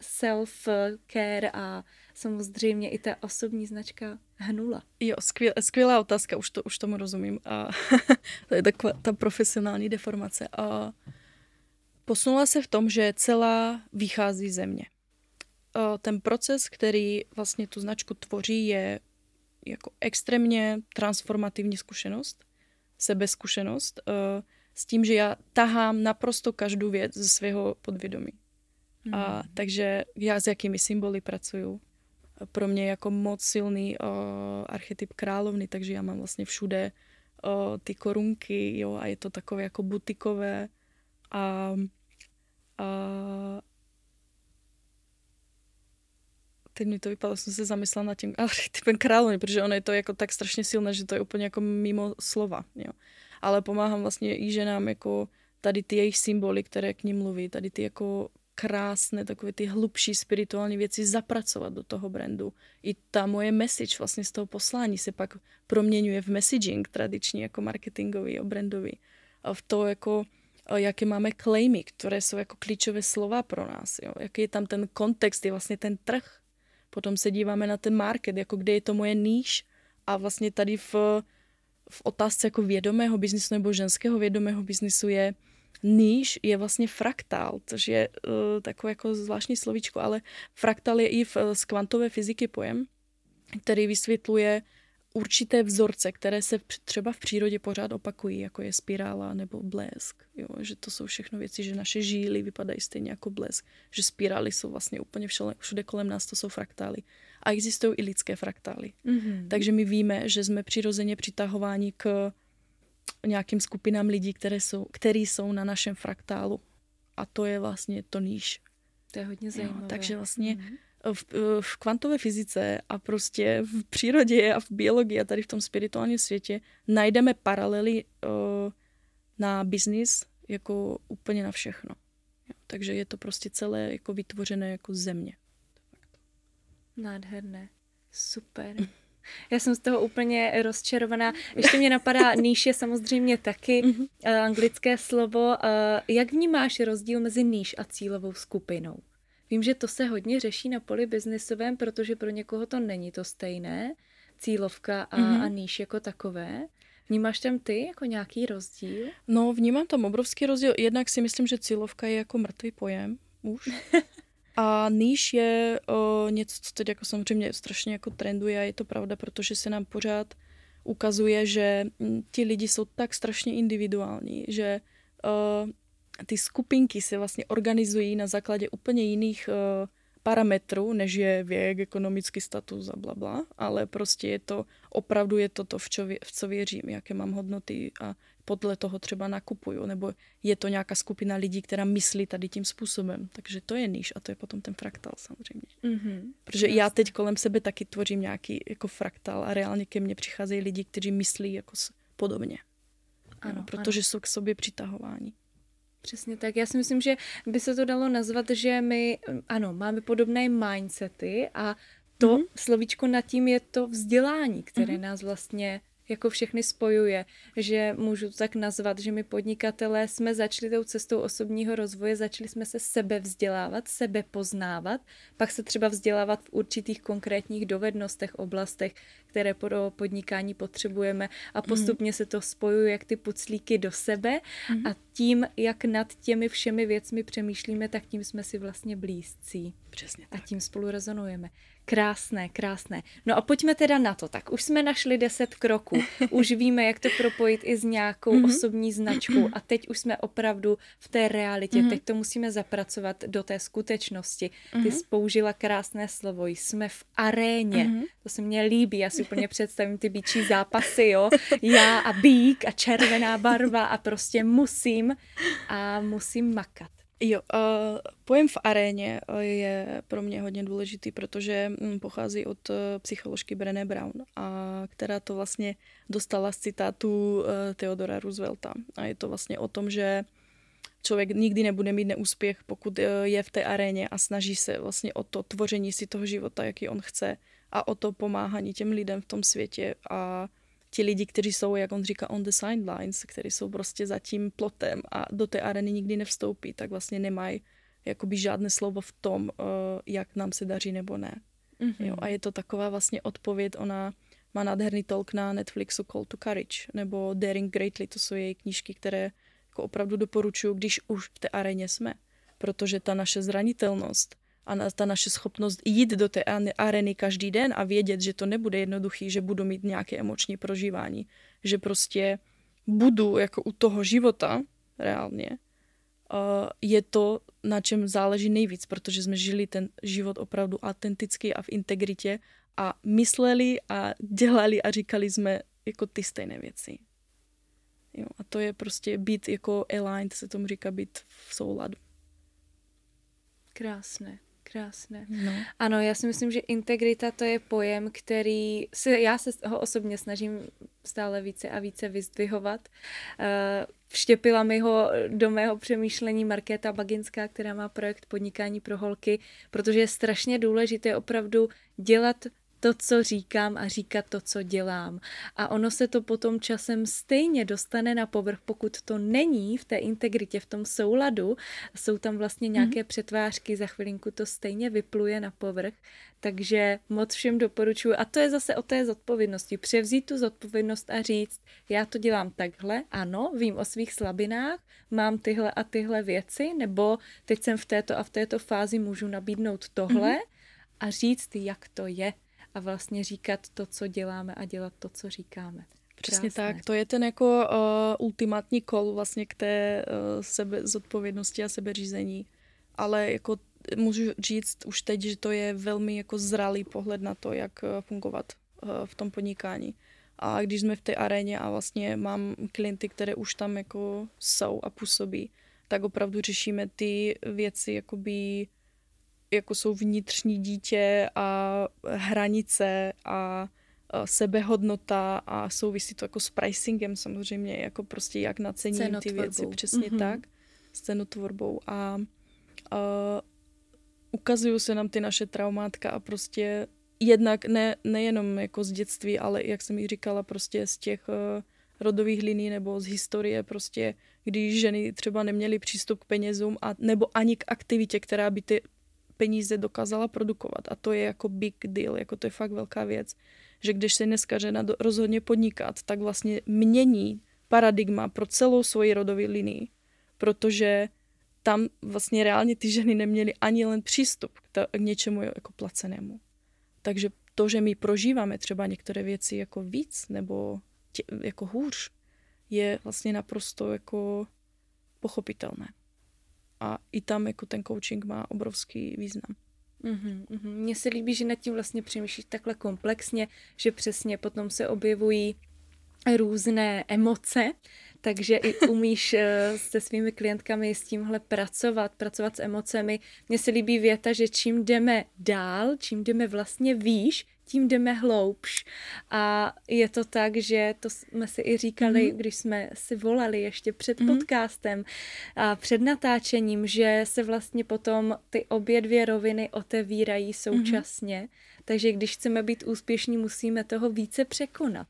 self-care a samozřejmě i ta osobní značka hnula. Jo, skvěl, skvělá otázka, už, to, už tomu rozumím. A to je taková ta profesionální deformace. A posunula se v tom, že celá vychází ze mě. A ten proces, který vlastně tu značku tvoří, je jako extrémně transformativní zkušenost, sebezkušenost, s tím, že já tahám naprosto každou věc ze svého podvědomí. Mm. A hmm. takže já s jakými symboly pracuju, pro mě jako moc silný uh, archetyp královny, takže já mám vlastně všude uh, ty korunky, jo, a je to takové jako butikové a, a teď mi to vypadalo, jsem se zamyslela nad tím archetypem královny, protože ono je to jako tak strašně silné, že to je úplně jako mimo slova, jo. Ale pomáhám vlastně i ženám jako tady ty jejich symboly, které k ním mluví, tady ty jako krásné takové ty hlubší spirituální věci zapracovat do toho brandu. I ta moje message vlastně z toho poslání se pak proměňuje v messaging tradiční jako marketingový, brandový. A v to jako jaké máme claimy, které jsou jako klíčové slova pro nás, jo? jaký je tam ten kontext, je vlastně ten trh. Potom se díváme na ten market, jako kde je to moje níž a vlastně tady v, v otázce jako vědomého biznisu nebo ženského vědomého biznisu je níž je vlastně fraktál, což je uh, takové jako zvláštní slovíčko, ale fraktál je i v, z kvantové fyziky pojem, který vysvětluje určité vzorce, které se třeba v přírodě pořád opakují, jako je spirála nebo blesk. Jo? Že to jsou všechno věci, že naše žíly vypadají stejně jako blesk, že spirály jsou vlastně úplně všude, všude kolem nás, to jsou fraktály. A existují i lidské fraktály. Mm-hmm. Takže my víme, že jsme přirozeně přitahováni k nějakým skupinám lidí, které jsou, který jsou na našem fraktálu. A to je vlastně to níž. To je hodně zajímavé. Jo, takže vlastně mm-hmm. v, v kvantové fyzice a prostě v přírodě a v biologii a tady v tom spirituálním světě najdeme paralely uh, na biznis, jako úplně na všechno. Jo, takže je to prostě celé jako vytvořené jako země. Nádherné. Super. Já jsem z toho úplně rozčarovaná. Ještě mě napadá, níž je samozřejmě taky uh, anglické slovo. Uh, jak vnímáš rozdíl mezi níž a cílovou skupinou? Vím, že to se hodně řeší na poli biznisovém, protože pro někoho to není to stejné, cílovka a, mm-hmm. a níž jako takové. Vnímáš tam ty jako nějaký rozdíl? No, vnímám tam obrovský rozdíl. Jednak si myslím, že cílovka je jako mrtvý pojem už. A níž je o, něco, co teď jako samozřejmě strašně jako trenduje a je to pravda, protože se nám pořád ukazuje, že mm, ti lidi jsou tak strašně individuální, že o, ty skupinky se vlastně organizují na základě úplně jiných o, parametrů, než je věk, ekonomický status a bla, bla, ale prostě je to, opravdu je to to, v, čo, v co věřím, jaké mám hodnoty a podle toho třeba nakupuju, nebo je to nějaká skupina lidí, která myslí tady tím způsobem. Takže to je níž a to je potom ten fraktal samozřejmě. Mm-hmm. Protože Jasně. já teď kolem sebe taky tvořím nějaký jako fraktal a reálně ke mně přicházejí lidi, kteří myslí jako podobně. Ano, ano, protože ano. jsou k sobě přitahováni. Přesně tak. Já si myslím, že by se to dalo nazvat, že my, ano, máme podobné mindsety a to mm-hmm. slovíčko nad tím je to vzdělání, které mm-hmm. nás vlastně jako všechny spojuje, že můžu to tak nazvat, že my podnikatelé jsme začali tou cestou osobního rozvoje, začali jsme se sebe vzdělávat, sebe poznávat, pak se třeba vzdělávat v určitých konkrétních dovednostech, oblastech, které pro podnikání potřebujeme a mhm. postupně mm. se to spojuje jak ty puclíky do sebe mm. a tím, jak nad těmi všemi věcmi přemýšlíme, tak tím jsme si vlastně blízcí. Přesně tak. A tím spolu rezonujeme. Krásné, krásné. No a pojďme teda na to. Tak už jsme našli deset kroků. Už víme, jak to propojit i s nějakou mm-hmm. osobní značkou. A teď už jsme opravdu v té realitě. Mm-hmm. Teď to musíme zapracovat do té skutečnosti. Ty mm-hmm. jsi použila krásné slovo. Jsme v aréně. Mm-hmm. To se mně líbí. Já si úplně představím ty bíčí zápasy, jo. Já a bík a červená barva a prostě musím a musím makat. Jo, uh, pojem v aréně eh, je pro mě hodně důležitý, protože hm, pochází od uh, psycholožky Brené Brown, a která to vlastně dostala z citátu uh, Theodora Roosevelta. A je to vlastně o tom, že člověk nikdy nebude mít neúspěch, pokud je v té aréně a snaží se vlastně o to tvoření si toho života, jaký on chce a o to pomáhání těm lidem v tom světě a ti lidi, kteří jsou, jak on říká, on the sidelines, kteří jsou prostě za tím plotem a do té areny nikdy nevstoupí, tak vlastně nemají jakoby žádné slovo v tom, uh, jak nám se daří nebo ne. Mm-hmm. Jo, a je to taková vlastně odpověď, ona má nádherný talk na Netflixu Call to Courage nebo Daring Greatly, to jsou její knížky, které jako opravdu doporučuju, když už v té aréně jsme. Protože ta naše zranitelnost a ta naše schopnost jít do té areny každý den a vědět, že to nebude jednoduchý, že budu mít nějaké emoční prožívání, že prostě budu jako u toho života reálně, je to, na čem záleží nejvíc, protože jsme žili ten život opravdu autenticky a v integritě a mysleli a dělali a říkali jsme jako ty stejné věci. Jo, a to je prostě být jako aligned, se tomu říká být v souladu. Krásné. Krásné. No. Ano, já si myslím, že integrita to je pojem, který se, já se ho osobně snažím stále více a více vyzdvihovat. Eh, vštěpila mi ho do mého přemýšlení Markéta Baginská, která má projekt Podnikání pro holky, protože je strašně důležité opravdu dělat to, co říkám a říkat to, co dělám. A ono se to potom časem stejně dostane na povrch, pokud to není v té integritě, v tom souladu, jsou tam vlastně mhm. nějaké mm-hmm. přetvářky, za chvilinku to stejně vypluje na povrch, takže moc všem doporučuji. A to je zase o té zodpovědnosti. Převzít tu zodpovědnost a říct, já to dělám takhle, ano, vím o svých slabinách, mám tyhle a tyhle věci, nebo teď jsem v této a v této fázi můžu nabídnout tohle mm-hmm. a říct, jak to je a vlastně říkat to, co děláme a dělat to, co říkáme. Přesně Krásné. tak, to je ten jako uh, ultimátní kol vlastně k té uh, sebe zodpovědnosti a sebeřízení. Ale jako můžu říct už teď, že to je velmi jako zralý pohled na to, jak uh, fungovat uh, v tom podnikání. A když jsme v té aréně a vlastně mám klienty, které už tam jako jsou a působí, tak opravdu řešíme ty věci jakoby jako jsou vnitřní dítě a hranice a sebehodnota a souvisí to jako s pricingem samozřejmě, jako prostě jak nacením ty věci, přesně mm-hmm. tak, s cenotvorbou a uh, ukazují se nám ty naše traumátka a prostě jednak ne, nejenom jako z dětství, ale jak jsem mi říkala, prostě z těch uh, rodových liní nebo z historie prostě, když ženy třeba neměly přístup k penězům a nebo ani k aktivitě, která by ty peníze dokázala produkovat. A to je jako big deal, jako to je fakt velká věc. Že když se dneska žena rozhodně podnikat, tak vlastně mění paradigma pro celou svoji rodovou linii. Protože tam vlastně reálně ty ženy neměly ani len přístup k, to, k něčemu jako placenému. Takže to, že my prožíváme třeba některé věci jako víc nebo tě, jako hůř, je vlastně naprosto jako pochopitelné. A i tam jako ten coaching má obrovský význam. Mm-hmm, mm-hmm. Mně se líbí, že nad tím vlastně přemýšlíš takhle komplexně, že přesně potom se objevují různé emoce, takže i umíš eh, se svými klientkami s tímhle pracovat, pracovat s emocemi. Mně se líbí věta, že čím jdeme dál, čím jdeme vlastně výš, tím jdeme hloubš. A je to tak, že to jsme si i říkali, mm-hmm. když jsme si volali ještě před mm-hmm. podcastem a před natáčením, že se vlastně potom ty obě dvě roviny otevírají současně. Mm-hmm. Takže když chceme být úspěšní, musíme toho více překonat.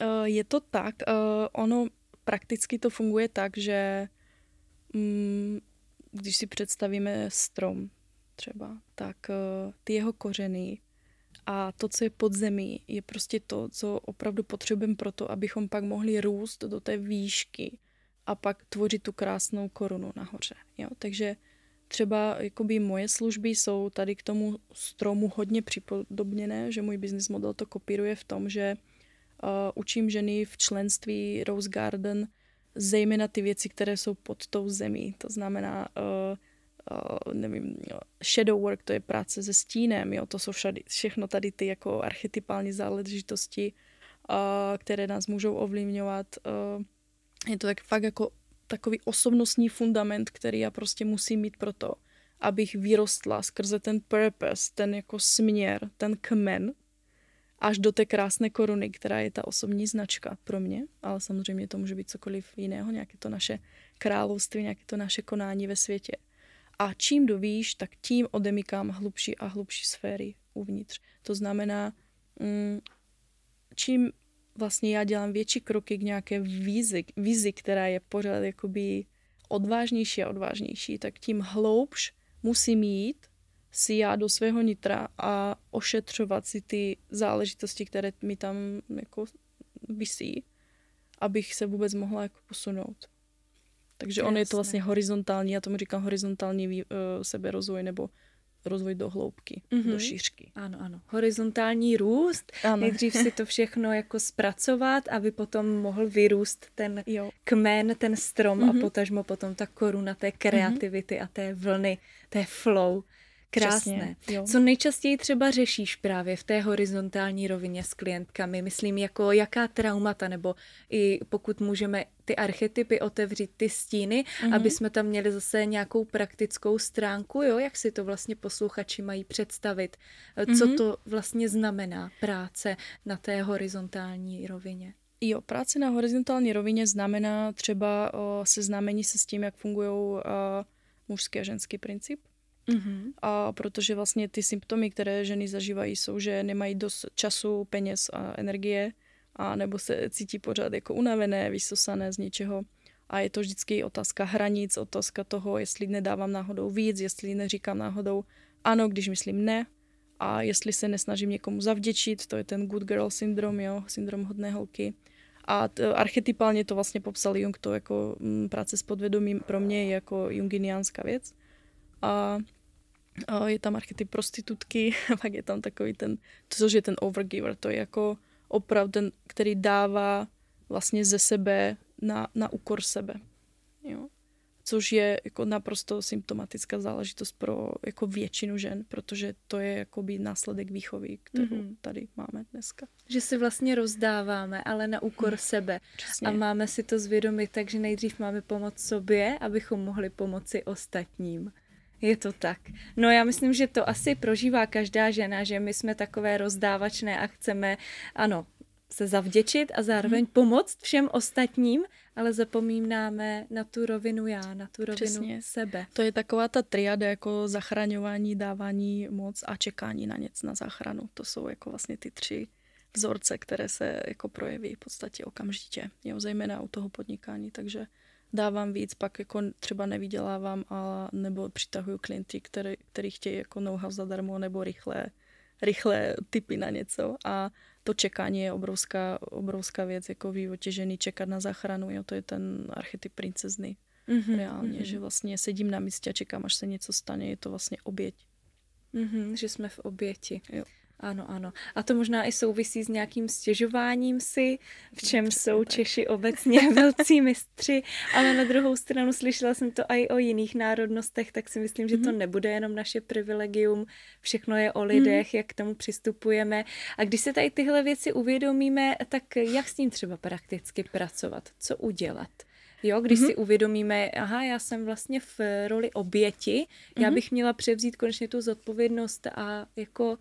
Uh, je to tak. Uh, ono prakticky to funguje tak, že mm, když si představíme strom třeba, tak uh, ty jeho kořeny a to, co je pod zemí, je prostě to, co opravdu potřebujeme pro to, abychom pak mohli růst do té výšky a pak tvořit tu krásnou korunu nahoře. Jo? Takže třeba jakoby moje služby jsou tady k tomu stromu hodně připodobněné, že můj business model to kopíruje v tom, že uh, učím ženy v členství Rose Garden zejména ty věci, které jsou pod tou zemí. To znamená uh, uh, nevím, shadow work, to je práce se stínem, jo, to jsou všady, všechno tady ty jako archetypální záležitosti, uh, které nás můžou ovlivňovat. Uh, je to tak fakt jako takový osobnostní fundament, který já prostě musím mít pro to, abych vyrostla skrze ten purpose, ten jako směr, ten kmen, až do té krásné koruny, která je ta osobní značka pro mě, ale samozřejmě to může být cokoliv jiného, nějaké to naše království, nějaké to naše konání ve světě. A čím do výš, tak tím odemykám hlubší a hlubší sféry uvnitř. To znamená, mm, čím vlastně já dělám větší kroky k nějaké vizi, vizi která je pořád jakoby odvážnější a odvážnější, tak tím hloubš musím jít si já do svého nitra a ošetřovat si ty záležitosti, které mi tam jako vysí, abych se vůbec mohla jako posunout. Takže on je to vlastně horizontální, já tomu říkám horizontální uh, seberozvoj nebo rozvoj do hloubky, mm-hmm. do šířky. Ano, ano. Horizontální růst. Ano. Nejdřív si to všechno jako zpracovat, aby potom mohl vyrůst ten jo. kmen, ten strom mm-hmm. a potažmo potom ta koruna té kreativity mm-hmm. a té vlny, té flow. Krásné. Přesně, Co nejčastěji třeba řešíš právě v té horizontální rovině s klientkami? Myslím, jako jaká traumata, nebo i pokud můžeme ty archetypy otevřít, ty stíny, mm-hmm. aby jsme tam měli zase nějakou praktickou stránku, jo, jak si to vlastně posluchači mají představit, co mm-hmm. to vlastně znamená práce na té horizontální rovině. Jo, práce na horizontální rovině znamená třeba o, seznámení se s tím, jak fungují mužský a ženský princip. Mm-hmm. A protože vlastně ty symptomy, které ženy zažívají, jsou, že nemají dost času, peněz a energie, a nebo se cítí pořád jako unavené, vysosané z něčeho. A je to vždycky otázka hranic, otázka toho, jestli nedávám náhodou víc, jestli neříkám náhodou ano, když myslím ne, a jestli se nesnažím někomu zavděčit, to je ten good girl syndrom, jo, syndrom hodné holky. A t- archetypálně to vlastně popsal Jung, to jako m, mm, práce s podvědomím pro mě je jako junginiánská věc. A je tam archetyp prostitutky, pak je tam takový ten, což je ten overgiver, to je jako opravdu ten, který dává vlastně ze sebe na, na úkor sebe. Jo? Což je jako naprosto symptomatická záležitost pro jako většinu žen, protože to je jakoby následek výchovy, kterou mm-hmm. tady máme dneska. Že si vlastně rozdáváme, ale na úkor hmm. sebe. Přesně. A máme si to zvědomit, takže nejdřív máme pomoct sobě, abychom mohli pomoci ostatním. Je to tak. No já myslím, že to asi prožívá každá žena, že my jsme takové rozdávačné a chceme, ano, se zavděčit a zároveň hmm. pomoct všem ostatním, ale zapomínáme na tu rovinu já, na tu rovinu Přesně. sebe. To je taková ta triada jako zachraňování, dávání moc a čekání na něco na záchranu. To jsou jako vlastně ty tři vzorce, které se jako projeví v podstatě okamžitě, jo, zejména u toho podnikání, takže dávám víc, pak jako třeba nevydělávám, a nebo přitahuju klienty, který, který chtějí jako know-how zadarmo nebo rychle, rychle typy na něco a to čekání je obrovská, obrovská věc, jako v životě ženy čekat na záchranu, jo, to je ten archetyp princezny. Mm-hmm, reálně, mm-hmm. že vlastně sedím na místě a čekám, až se něco stane, je to vlastně oběť. Mm-hmm, že jsme v oběti. Jo. Ano, ano. A to možná i souvisí s nějakým stěžováním si, v čem jsou Češi obecně velcí mistři, ale na druhou stranu slyšela jsem to i o jiných národnostech, tak si myslím, že to mhm. nebude jenom naše privilegium, všechno je o lidech, jak k tomu přistupujeme. A když se tady tyhle věci uvědomíme, tak jak s tím třeba prakticky pracovat? Co udělat? Jo, když mm-hmm. si uvědomíme, aha, já jsem vlastně v roli oběti, mm-hmm. já mhm. bych měla převzít konečně tu zodpovědnost a jako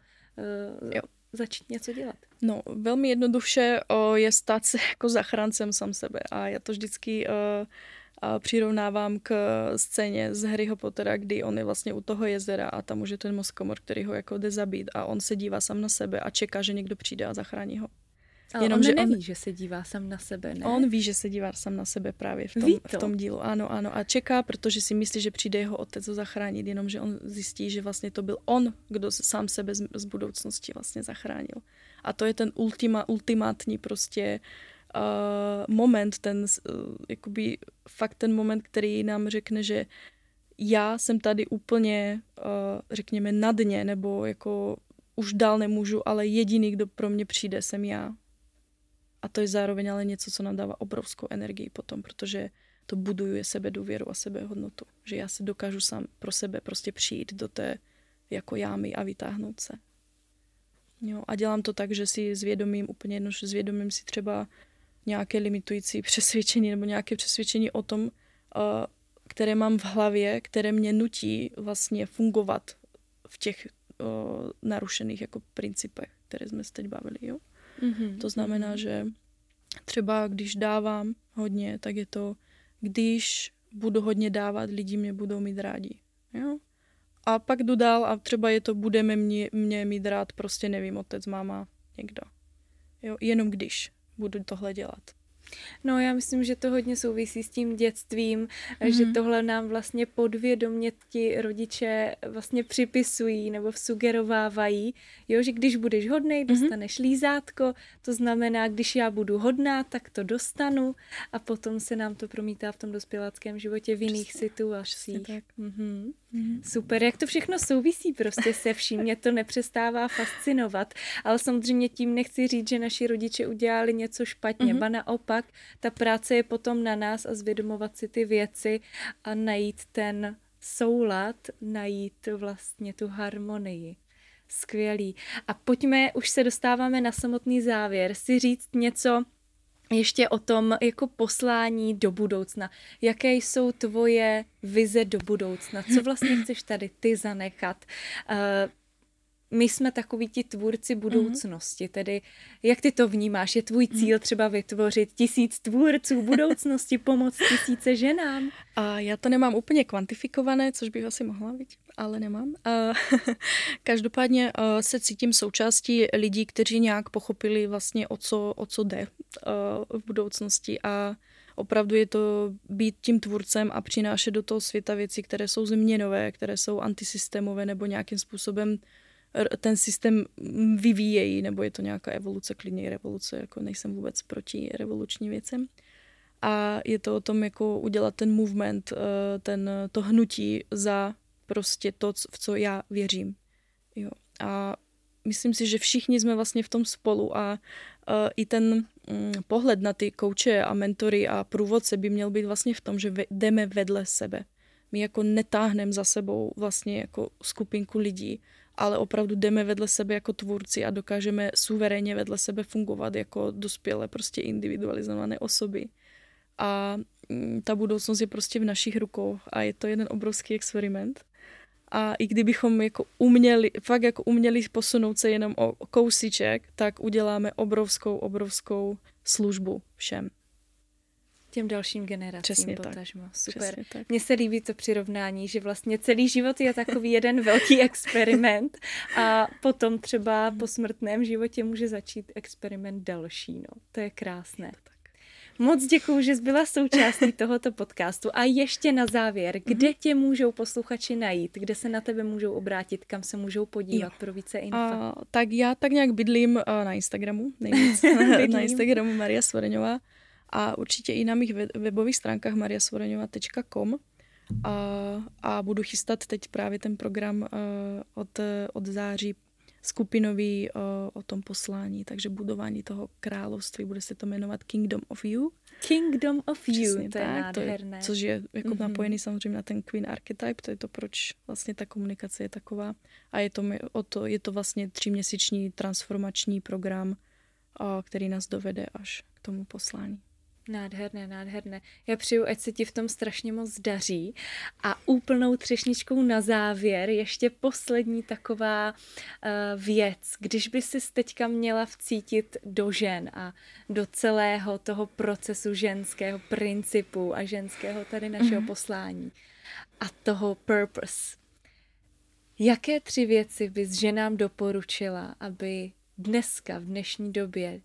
jo. začít něco dělat. No, velmi jednoduše uh, je stát se jako zachráncem sám sebe a já to vždycky uh, a přirovnávám k scéně z Harryho Pottera, kdy on je vlastně u toho jezera a tam už je ten mozkomor, který ho jako jde zabít a on se dívá sám na sebe a čeká, že někdo přijde a zachrání ho. Ale Jenom, on že neví, on, že se dívá sám na sebe, ne? On ví, že se dívá sám na sebe právě v tom, v tom dílu. Ano, ano. A čeká, protože si myslí, že přijde jeho otec ho zachránit, jenomže on zjistí, že vlastně to byl on, kdo sám sebe z, z budoucnosti vlastně zachránil. A to je ten ultima, ultimátní prostě uh, moment, ten uh, jakoby fakt ten moment, který nám řekne, že já jsem tady úplně, uh, řekněme, na dně, nebo jako už dál nemůžu, ale jediný, kdo pro mě přijde, jsem já. A to je zároveň ale něco, co nám dává obrovskou energii potom, protože to buduje sebe důvěru a sebehodnotu. Že já se dokážu sám pro sebe prostě přijít do té jako jámy a vytáhnout se. Jo, a dělám to tak, že si zvědomím, úplně jedno, že zvědomím si třeba nějaké limitující přesvědčení nebo nějaké přesvědčení o tom, které mám v hlavě, které mě nutí vlastně fungovat v těch narušených jako principech, které jsme se teď bavili. Jo? Mm-hmm. To znamená, že třeba když dávám hodně, tak je to, když budu hodně dávat, lidi mě budou mít rádi. Jo? A pak jdu dál a třeba je to, budeme mě, mě mít rád, prostě nevím, otec, máma, někdo. Jo? Jenom když budu tohle dělat. No já myslím, že to hodně souvisí s tím dětstvím, mm-hmm. že tohle nám vlastně podvědomě ti rodiče vlastně připisují nebo sugerovávají, jo, že když budeš hodnej, mhm. dostaneš mm-hmm. lízátko, to znamená, když já budu hodná, tak to dostanu a potom se nám to promítá v tom dospěláckém životě v jiných Přesně. situacích. Přesně tak. Mm-hmm. Mm-hmm. Super, jak to všechno souvisí prostě se vším, mě to nepřestává fascinovat, ale samozřejmě tím nechci říct, že naši rodiče udělali něco špatně, mm-hmm. ba naopak, ta práce je potom na nás a zvědomovat si ty věci a najít ten soulad, najít vlastně tu harmonii. Skvělý. A pojďme, už se dostáváme na samotný závěr, si říct něco, ještě o tom jako poslání do budoucna. Jaké jsou tvoje vize do budoucna? Co vlastně chceš tady ty zanechat? My jsme takoví ti tvůrci mhm. budoucnosti, mm-hmm. tedy jak ty to vnímáš? Je tvůj mhm. cíl třeba vytvořit tisíc tvůrců budoucnosti, pomoct tisíce ženám? A já to nemám úplně kvantifikované, což bych asi mohla, vidět, ale nemám. A každopádně a se cítím součástí lidí, kteří nějak pochopili vlastně o co, o co jde v budoucnosti a opravdu je to být tím tvůrcem a přinášet do toho světa věci, které jsou změnové, které jsou antisystémové nebo nějakým způsobem ten systém vyvíjejí, nebo je to nějaká evoluce, klidně revoluce, jako nejsem vůbec proti revolučním věcem. A je to o tom, jako udělat ten movement, eh, ten, to hnutí za prostě to, v co já věřím. Jo. A myslím si, že všichni jsme vlastně v tom spolu a uh, i ten um, pohled na ty kouče a mentory a průvodce by měl být vlastně v tom, že jdeme vedle sebe. My jako netáhneme za sebou vlastně jako skupinku lidí, ale opravdu jdeme vedle sebe jako tvůrci a dokážeme suverénně vedle sebe fungovat jako dospělé, prostě individualizované osoby. A mm, ta budoucnost je prostě v našich rukou a je to jeden obrovský experiment. a i kdybychom jako uměli, fakt jako uměli posunout se jenom o kousíček, tak uděláme obrovskou, obrovskou službu všem. Těm dalším generacím Přesně potažmo. tak. Super. Přesně tak. Mně se líbí to přirovnání, že vlastně celý život je takový jeden velký experiment a potom třeba po smrtném životě může začít experiment další. No. To je krásné. Moc děkuji, že jsi byla součástí tohoto podcastu. A ještě na závěr, kde tě můžou posluchači najít? Kde se na tebe můžou obrátit? Kam se můžou podívat Jo. pro více info? A, tak já tak nějak bydlím uh, na Instagramu, nejvíc. Na Instagramu Maria Svoreňová a určitě i na mých we- webových stránkách mariasvoreňová.com a, a budu chystat teď právě ten program uh, od, od září skupinový uh, o tom poslání, takže budování toho království, bude se to jmenovat Kingdom of You. Kingdom of You, Přesně to je tak, to je, nádherné. což je jako Mhm. mm-hmm. napojený samozřejmě na ten Queen Archetype, to je to, proč vlastně ta komunikace je taková. A je to, o to, je to vlastně tříměsíční transformační program, a, který nás dovede až k tomu poslání. Nádherné, nádherné. Já přeju, ať se ti v tom strašně moc daří. A úplnou třešničkou na závěr ještě poslední taková uh, věc. Když by si teďka měla vcítit do žen a do celého toho procesu ženského principu a ženského tady našeho mm-hmm. poslání a toho purpose, jaké tři věci bys ženám doporučila, aby dneska, v dnešní době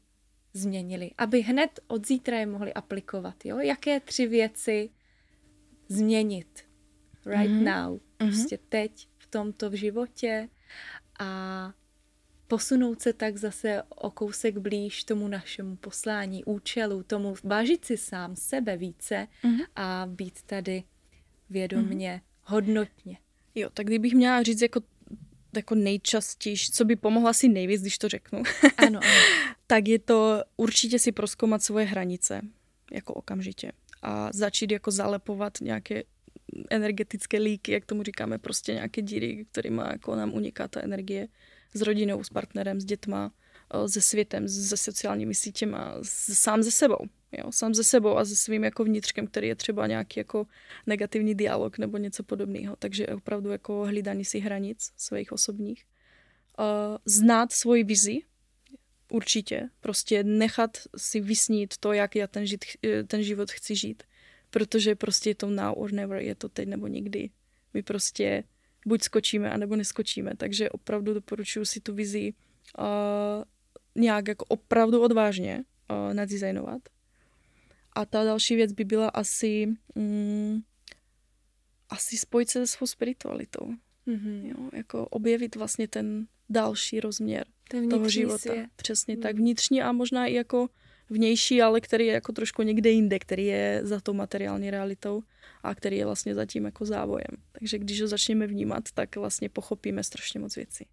změnili, aby hned od zítra je mohli aplikovat, jo? Jaké tři věci změnit right Mhm. mm-hmm. now, prostě teď, v tomto v životě a posunout se tak zase o kousek blíž tomu našemu poslání, účelu, tomu vážit si sám sebe více Mhm. a být tady vědomně, hodnotně. Jo, tak kdybych měla říct jako, jako nejčastější, co by pomohlo asi nejvíc, když to řeknu, Ano, ano. tak je to určitě si proskoumat svoje hranice, jako okamžitě. A začít jako zalepovat nějaké energetické líky, jak tomu říkáme, prostě nějaké díry, kterými jako nám uniká ta energie s rodinou, s partnerem, s dětma, eh, se světem, se sociálními sítěma, sám ze sebou. Jo, sám ze sebou a se svým jako vnitřkem, který je třeba nějaký jako negativní dialog nebo něco podobného. Takže opravdu jako hlídání si hranic svých osobních. Uh, znát svoji vizi, určitě. Prostě nechat si vysnít to, jak já ten, žít, eh, ten život chci žít. Protože prostě je to now or never, je to teď nebo nikdy. My prostě buď skočíme, anebo neskočíme. Takže opravdu doporučuji si tu vizi uh, nějak jako opravdu odvážně uh, nadizajnovat. A ta další věc by byla asi mm, asi spojit se se svou spiritualitou. Mhm. Jo? Jako objevit vlastně ten další rozměr Ten toho života. svět. Přesně Hmm. tak. Vnitřní a možná i jako vnější, ale který je jako trošku někde jinde, který je za tou materiální realitou a který je vlastně zatím jako závojem. Takže když ho začneme vnímat, tak vlastně pochopíme strašně moc věcí.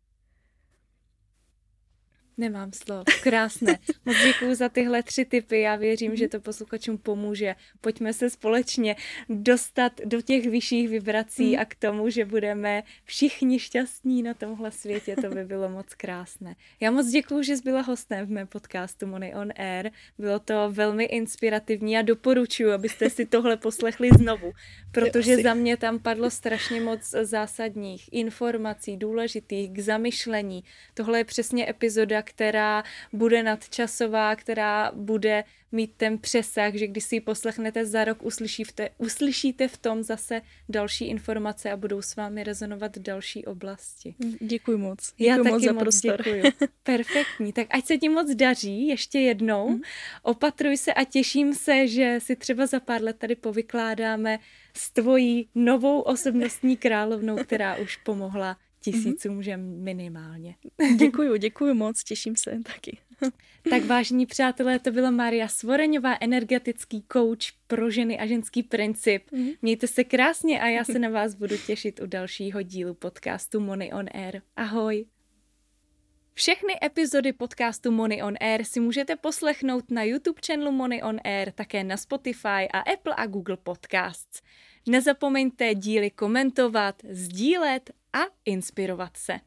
Nemám slov. Krásné. Moc děkuji za tyhle tři typy. Já věřím, že to posluchačům pomůže. Pojďme se společně dostat do těch vyšších vibrací a k tomu, že budeme všichni šťastní na tomhle světě. To by bylo moc krásné. Já moc děkuji, že jsi byla hostem v mém podcastu Money on Air. Bylo to velmi inspirativní a doporučuji, abyste si tohle poslechli znovu, protože za mě tam padlo strašně moc zásadních informací, důležitých k zamyšlení. Tohle je přesně epizoda, která bude nadčasová, která bude mít ten přesah, že když si ji poslechnete za rok, uslyšíte, uslyšíte v tom zase další informace a budou s vámi rezonovat další oblasti. Děkuji moc. Já Děkuji taky moc za moc prostor. děkuju. Perfektní. Tak ať se ti moc daří ještě jednou. Mhm. Opatruj se a těším se, že si třeba za pár let tady povykládáme s tvojí novou osobnostní královnou, která už pomohla tisícům žen minimálně. Děkuji, děkuji moc, těším se taky. Tak vážení přátelé, to byla Maria Svoreňová, energetický coach pro ženy a ženský princip. Mhm. Mějte se krásně a já se na vás budu těšit u dalšího dílu podcastu Money on Air. Ahoj! Všechny epizody podcastu Money on Air si můžete poslechnout na YouTube channelu Money on Air, také na Spotify a Apple a Google Podcasts. Nezapomeňte díly komentovat, sdílet a inspirovat se.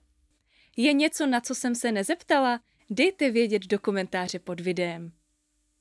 Je něco, na co jsem se nezeptala? Dejte vědět do komentáře pod videem.